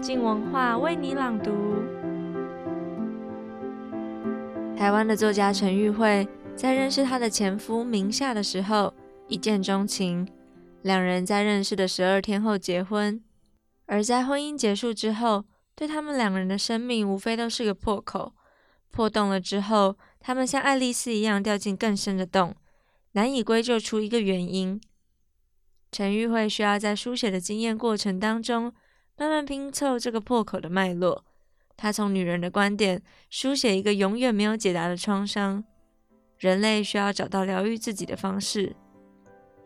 静文化为你朗读。台湾的作家陈玉慧在认识她的前夫明夏的时候一见钟情，两人在认识的十二天后结婚。而在婚姻结束之后，对他们两人的生命无非都是个破口。破洞了之后，他们像爱丽丝一样掉进更深的洞，难以归咎出一个原因。陈玉慧需要在书写的经验过程当中，慢慢拼凑这个破口的脉络。她从女人的观点书写一个永远没有解答的创伤。人类需要找到疗愈自己的方式。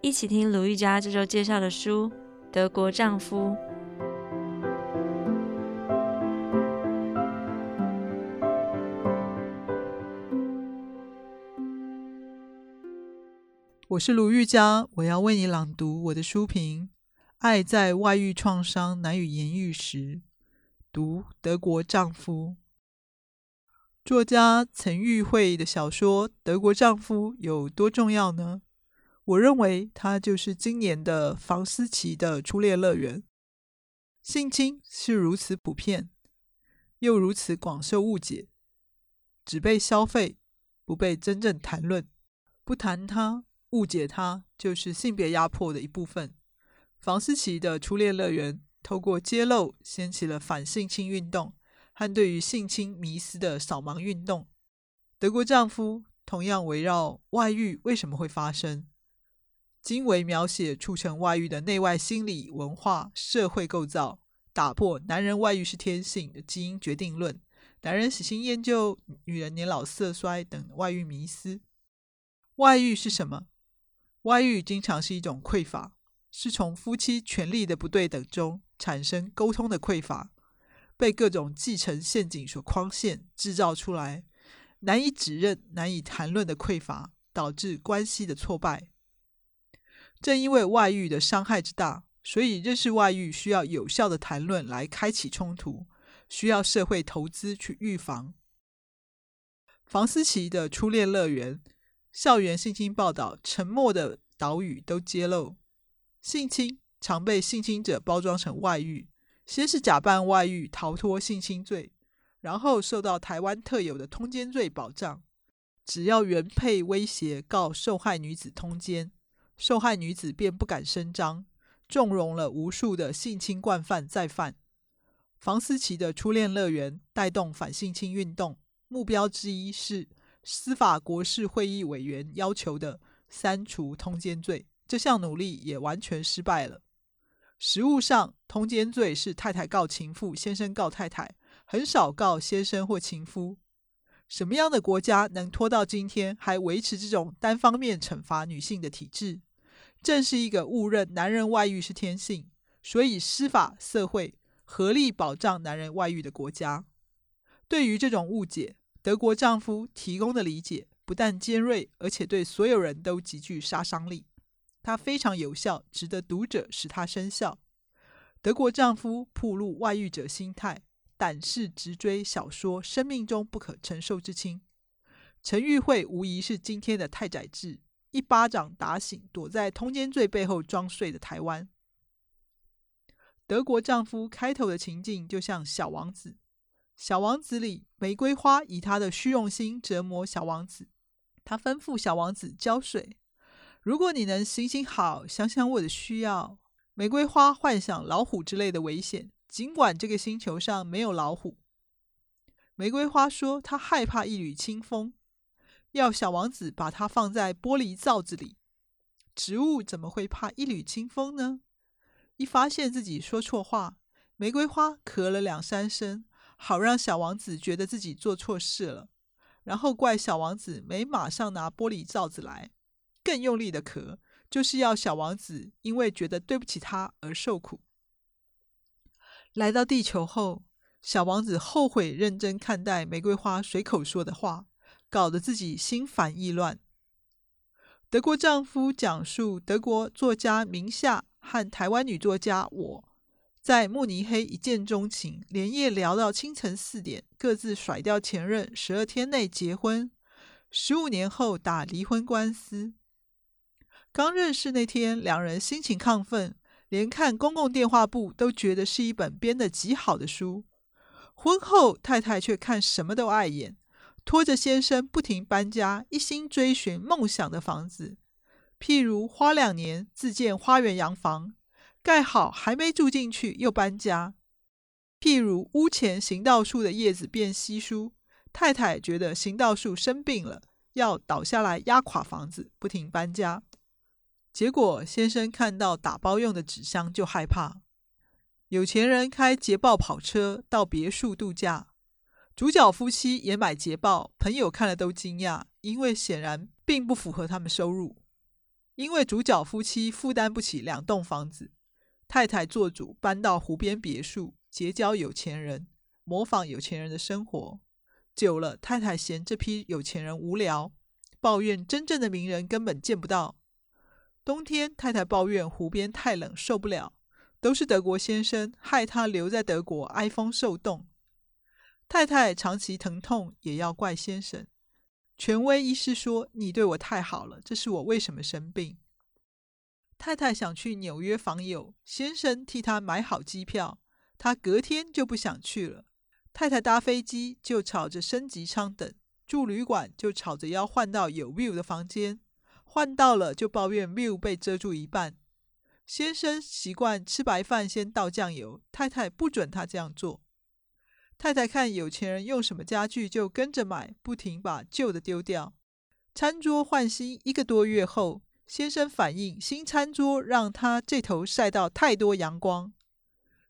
一起听鲁豫佳这周介绍的书《德国丈夫》。我是鲁豫佳，我要为你朗读我的书评《爱在外遇创伤难以言喻时》，读德国丈夫。作家陈玉慧的小说《德国丈夫》有多重要呢？我认为它就是今年的房思琪的初恋乐园。性侵是如此普遍，又如此广受误解，只被消费，不被真正谈论，不谈它。误解它就是性别压迫的一部分。房思琪的初恋乐园透过揭露，掀起了反性侵运动和对于性侵迷思的扫盲运动。德国丈夫同样围绕外遇为什么会发生，精微描写促成外遇的内外心理、文化、社会构造，打破男人外遇是天性的基因决定论，男人喜新厌旧、女人年老色衰等外遇迷思。外遇是什么？外遇经常是一种匮乏，是从夫妻权力的不对等中产生沟通的匮乏，被各种继承陷阱所框限，制造出来难以指认、难以谈论的匮乏，导致关系的挫败。正因为外遇的伤害之大，所以认识外遇需要有效的谈论来开启冲突，需要社会投资去预防。房思琪的初恋乐园。校园性侵报道，沉默的岛屿都揭露，性侵常被性侵者包装成外遇，先是假扮外遇逃脱性侵罪，然后受到台湾特有的通奸罪保障。只要原配威胁告受害女子通奸，受害女子便不敢声张，纵容了无数的性侵惯犯再犯。房思琪的初恋乐园带动反性侵运动，目标之一是。司法国事会议委员要求的删除通奸罪，这项努力也完全失败了。实务上，通奸罪是太太告情妇，先生告太太，很少告先生或情夫。什么样的国家能拖到今天还维持这种单方面惩罚女性的体制？正是一个误认男人外遇是天性，所以司法社会合力保障男人外遇的国家。对于这种误解，德国丈夫提供的理解不但尖锐，而且对所有人都极具杀伤力。它非常有效，值得读者使它生效。德国丈夫曝露外遇者心态，胆识直追小说《生命中不可承受之轻》。陈玉慧无疑是今天的太宰治，一巴掌打醒躲在通奸罪背后装睡的台湾。德国丈夫开头的情境就像小王子。小王子里，玫瑰花以他的虚荣心折磨小王子。他吩咐小王子浇水。如果你能行行好，想想我的需要。玫瑰花幻想老虎之类的危险，尽管这个星球上没有老虎。玫瑰花说他害怕一缕清风，要小王子把它放在玻璃罩子里。植物怎么会怕一缕清风呢？一发现自己说错话，玫瑰花咳了两三声。好让小王子觉得自己做错事了，然后怪小王子没马上拿玻璃罩子来，更用力的咳，就是要小王子因为觉得对不起他而受苦。来到地球后，小王子后悔认真看待玫瑰花随口说的话，搞得自己心烦意乱。德国丈夫讲述德国作家明夏和台湾女作家我。在慕尼黑一见钟情，连夜聊到清晨四点，各自甩掉前任，十二天内结婚，十五年后打离婚官司。刚认识那天，两人心情亢奋，连看公共电话簿都觉得是一本编得极好的书。婚后，太太却看什么都碍眼，拖着先生不停搬家，一心追寻梦想的房子。譬如花两年自建花园洋房，盖好还没住进去又搬家。譬如屋前行道树的叶子变稀疏，太太觉得行道树生病了，要倒下来压垮房子，不停搬家。结果先生看到打包用的纸箱就害怕。有钱人开捷豹跑车到别墅度假，主角夫妻也买捷豹，朋友看了都惊讶，因为显然并不符合他们收入。因为主角夫妻负担不起两栋房子，太太做主搬到湖边别墅，结交有钱人，模仿有钱人的生活。久了，太太嫌这批有钱人无聊，抱怨真正的名人根本见不到。冬天，太太抱怨湖边太冷，受不了。都是德国先生害她留在德国挨风受冻。太太长期疼痛也要怪先生。权威医师说：“你对我太好了，这是我为什么生病。”太太想去纽约访友，先生替她买好机票，她隔天就不想去了。太太搭飞机就吵着升级舱等，住旅馆就吵着要换到有 view 的房间，换到了就抱怨 view 被遮住一半。先生习惯吃白饭先倒酱油，太太不准他这样做。太太看有钱人用什么家具就跟着买，不停把旧的丢掉。餐桌换新一个多月后，先生反映新餐桌让他这头晒到太多阳光。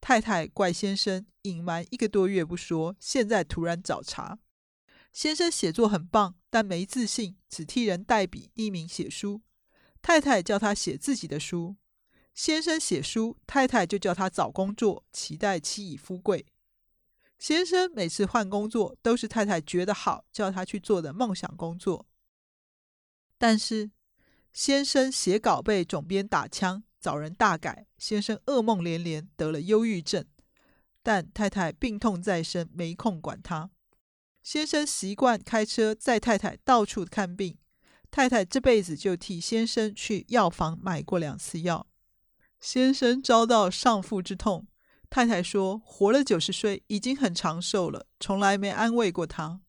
太太怪先生隐瞒一个多月不说，现在突然找茬。先生写作很棒，但没自信，只替人代笔匿名写书。太太叫他写自己的书。先生写书，太太就叫他找工作，期待妻以夫贵。先生每次换工作，都是太太觉得好，叫他去做的梦想工作。但是，先生写稿被总编打枪，找人大改，先生噩梦连连，得了忧郁症。但太太病痛在身，没空管他。先生习惯开车载太太到处看病，太太这辈子就替先生去药房买过两次药。先生遭到丧父之痛，太太说：“活了九十岁已经很长寿了，从来没安慰过他。”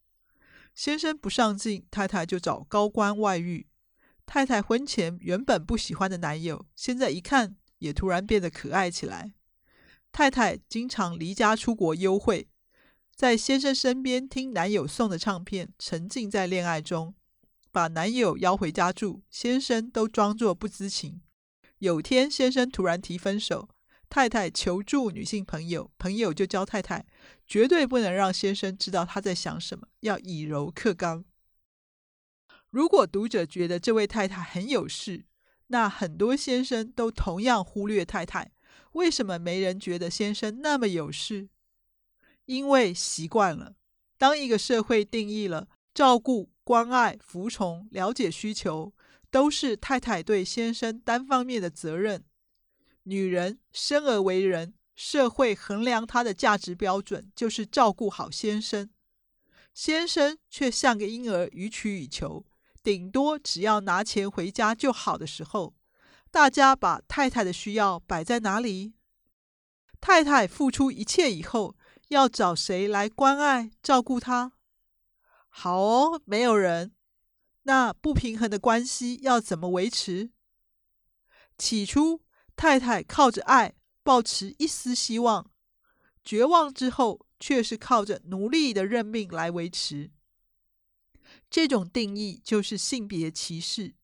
先生不上进，太太就找高官外遇。太太婚前原本不喜欢的男友，现在一看也突然变得可爱起来。太太经常离家出国幽会，在先生身边听男友送的唱片，沉浸在恋爱中，把男友邀回家住，先生都装作不知情。有天，先生突然提分手，太太求助女性朋友，朋友就教太太绝对不能让先生知道他在想什么，要以柔克刚。如果读者觉得这位太太很有事，那很多先生都同样忽略太太。为什么没人觉得先生那么有事？因为习惯了。当一个社会定义了照顾、关爱、服从、了解需求。都是太太对先生单方面的责任。女人生而为人，社会衡量她的价值标准就是照顾好先生。先生却像个婴儿，予取予求，顶多只要拿钱回家就好的时候，大家把太太的需要摆在哪里？太太付出一切以后，要找谁来关爱照顾他？好哦，没有人。那不平衡的关系要怎么维持？起初，太太靠着爱，抱持一丝希望；绝望之后，却是靠着奴隶的认命来维持。这种定义就是性别歧视，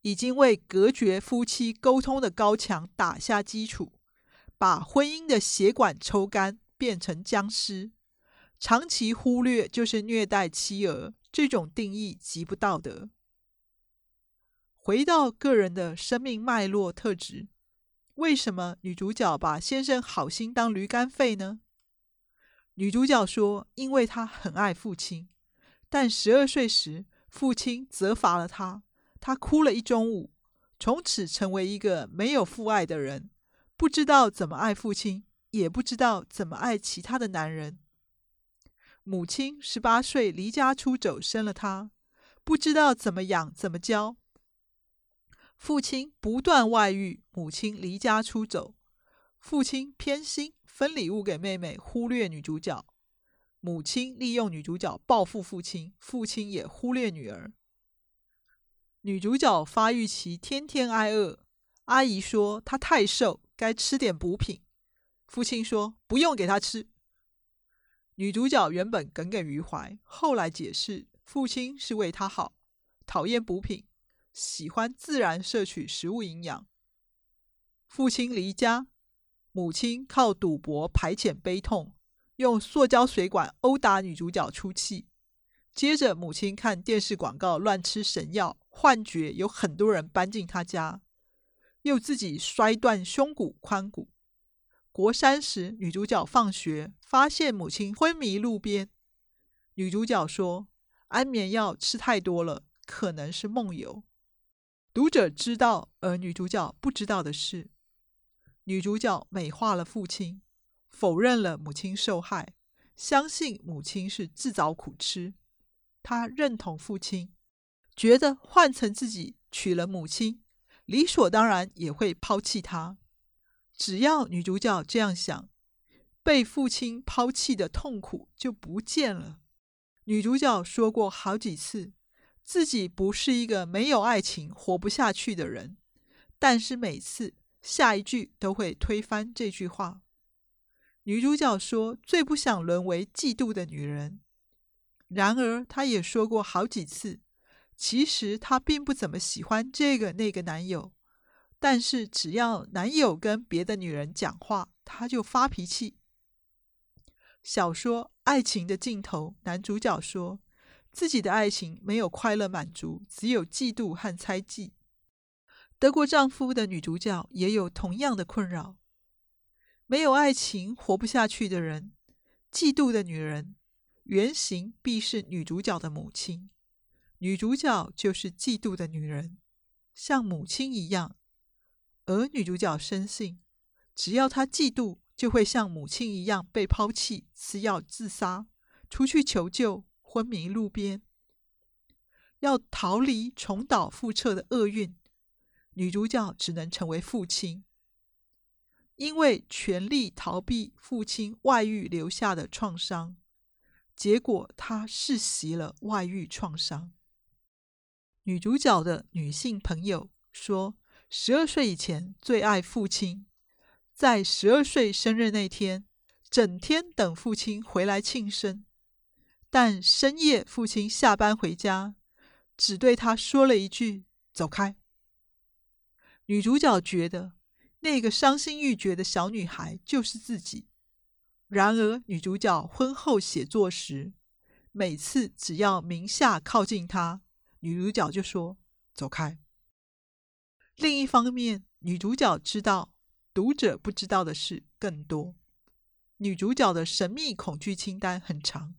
已经为隔绝夫妻沟通的高墙打下基础，把婚姻的血管抽干，变成僵尸。长期忽略就是虐待妻儿。这种定义极不道德。回到个人的生命脉络特质，为什么女主角把先生好心当驴肝肺呢？女主角说：“因为她很爱父亲，但十二岁时父亲责罚了她，她哭了一中午，从此成为一个没有父爱的人，不知道怎么爱父亲，也不知道怎么爱其他的男人。”母亲十八岁离家出走，生了他，不知道怎么养怎么教。父亲不断外遇，母亲离家出走，父亲偏心分礼物给妹妹，忽略女主角；母亲利用女主角报复父亲，父亲也忽略女儿。女主角发育期天天挨饿，阿姨说她太瘦，该吃点补品。父亲说不用给她吃。女主角原本耿耿于怀，后来解释父亲是为她好，讨厌补品。喜欢自然摄取食物营养。父亲离家，母亲靠赌博排遣悲痛，用塑胶水管殴打女主角出气。接着，母亲看电视广告乱吃神药，幻觉有很多人搬进她家，又自己摔断胸骨、髋骨。国三时，女主角放学发现母亲昏迷路边，女主角说：“安眠药吃太多了，可能是梦游。”读者知道，而女主角不知道的是，女主角美化了父亲，否认了母亲受害，相信母亲是自找苦吃。她认同父亲，觉得换成自己娶了母亲，理所当然也会抛弃她。只要女主角这样想，被父亲抛弃的痛苦就不见了。女主角说过好几次。自己不是一个没有爱情活不下去的人，但是每次下一句都会推翻这句话。女主角说最不想沦为嫉妒的女人，然而她也说过好几次，其实她并不怎么喜欢这个那个男友，但是只要男友跟别的女人讲话，她就发脾气。小说《爱情的尽头》，男主角说。自己的爱情没有快乐满足，只有嫉妒和猜忌。德国丈夫的女主角也有同样的困扰。没有爱情活不下去的人，嫉妒的女人，原型必是女主角的母亲。女主角就是嫉妒的女人，像母亲一样。而女主角深信，只要她嫉妒，就会像母亲一样被抛弃、吃药自杀、出去求救。昏迷路边，要逃离重蹈覆辙的厄运，女主角只能成为父亲，因为全力逃避父亲外遇留下的创伤，结果她世袭了外遇创伤。女主角的女性朋友说，十二岁以前最爱父亲，在十二岁生日那天，整天等父亲回来庆生。但深夜，父亲下班回家，只对他说了一句：“走开。”女主角觉得那个伤心欲绝的小女孩就是自己。然而，女主角婚后写作时，每次只要明夏靠近她，女主角就说：“走开。”另一方面，女主角知道读者不知道的事更多。女主角的神秘恐惧清单很长。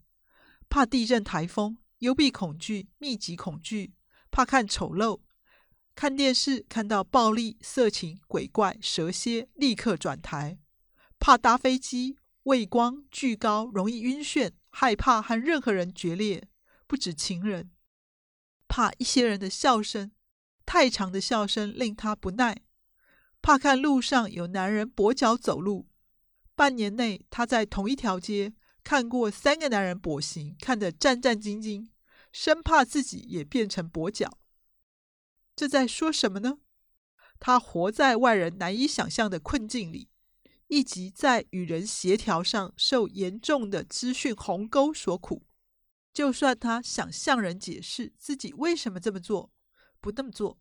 怕地震、台风，幽闭恐惧、密集恐惧，怕看丑陋，看电视看到暴力、色情、鬼怪、蛇蝎，立刻转台；怕搭飞机，畏光惧高，容易晕眩，害怕和任何人决裂，不止情人；怕一些人的笑声，太长的笑声令他不耐；怕看路上有男人跛脚走路。半年内，他在同一条街。看过三个男人跛行，看得战战兢兢，生怕自己也变成跛脚。这在说什么呢？他活在外人难以想象的困境里，以及在与人协调上受严重的资讯鸿沟所苦。就算他想向人解释自己为什么这么做，不那么做，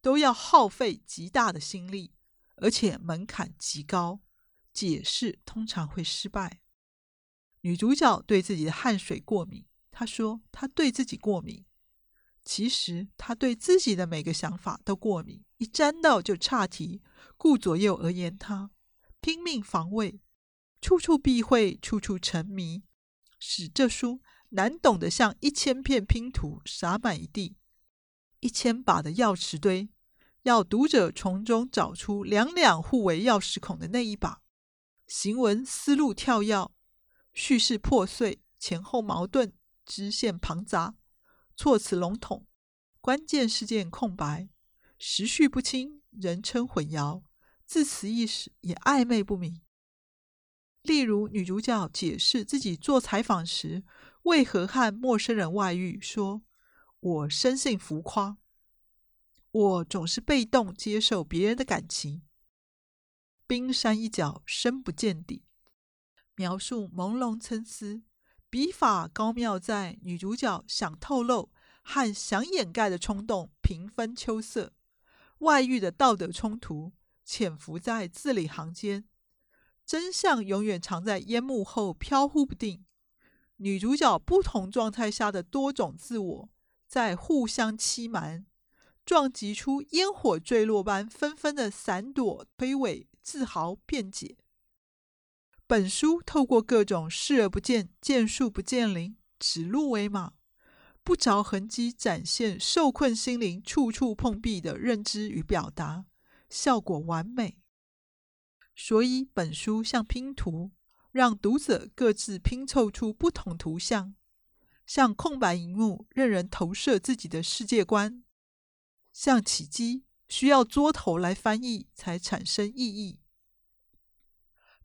都要耗费极大的心力，而且门槛极高，解释通常会失败。女主角对自己的汗水过敏，她说她对自己过敏。其实她对自己的每个想法都过敏，一沾到就岔题，顾左右而言他，拼命防卫，处处避讳，处处沉迷，使这书难懂得像一千片拼图洒满一地，一千把的钥匙堆，要读者从中找出两两互为钥匙孔的那一把，行文思路跳跃。叙事破碎，前后矛盾，支线庞杂，措辞笼统，关键事件空白，时序不清，人称混淆，字词意识也暧昧不明。例如，女主角解释自己做采访时为何和陌生人外遇，说：“我生性浮夸，我总是被动接受别人的感情。”冰山一角，深不见底。描述朦胧参差，笔法高妙，在女主角想透露和想掩盖的冲动平分秋色，外遇的道德冲突潜伏在字里行间，真相永远藏在烟幕后飘忽不定。女主角不同状态下的多种自我在互相欺瞒，撞击出烟火坠落般纷纷的闪躲、推诿、自豪、辩解。本书透过各种视而不见、见树不见林、指鹿为马，不着痕迹展现受困心灵处处碰壁的认知与表达，效果完美。所以本书像拼图，让读者各自拼凑出不同图像，像空白萤幕，任人投射自己的世界观；像起乩，需要桌头来翻译才产生意义。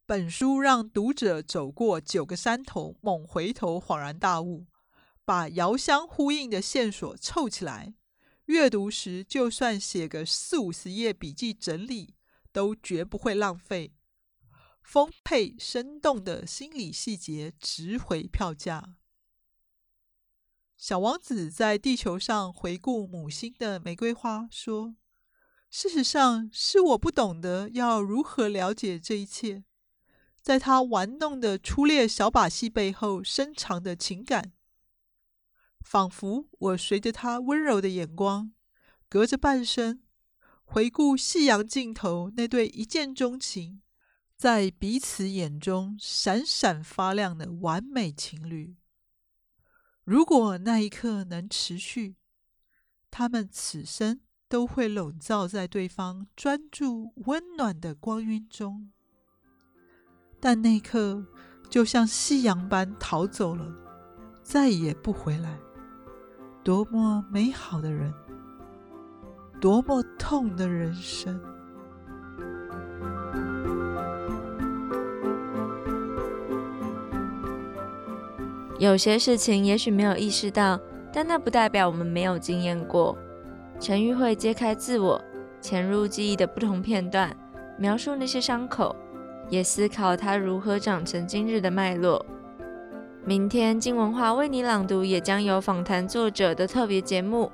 本书让读者走过九个山头，猛回头，恍然大悟，把遥相呼应的线索凑起来。阅读时，就算写个四五十页笔记整理，都绝不会浪费。丰沛生动的心理细节，值回票价。小王子在地球上回顾母星的玫瑰花，说：“事实上，是我不懂得要如何了解这一切。”在他玩弄的粗劣小把戏背后，深藏的情感，仿佛我随着他温柔的眼光，隔着半生，回顾夕阳尽头那对一见钟情，在彼此眼中闪闪发亮的完美情侣。如果那一刻能持续，他们此生都会笼罩在对方专注温暖的光晕中。但那刻，就像夕阳般逃走了，再也不回来。多么美好的人，多么痛的人生。有些事情也许没有意识到，但那不代表我们没有经验过。陈玉慧揭开自我，潜入记忆的不同片段，描述那些伤口。也思考它如何长成今日的脉络。明天金文化为你朗读，也将有访谈作者的特别节目。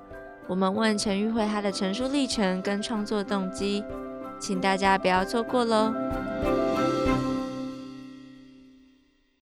我们问陈玉慧她的成书历程跟创作动机，请大家不要错过喽。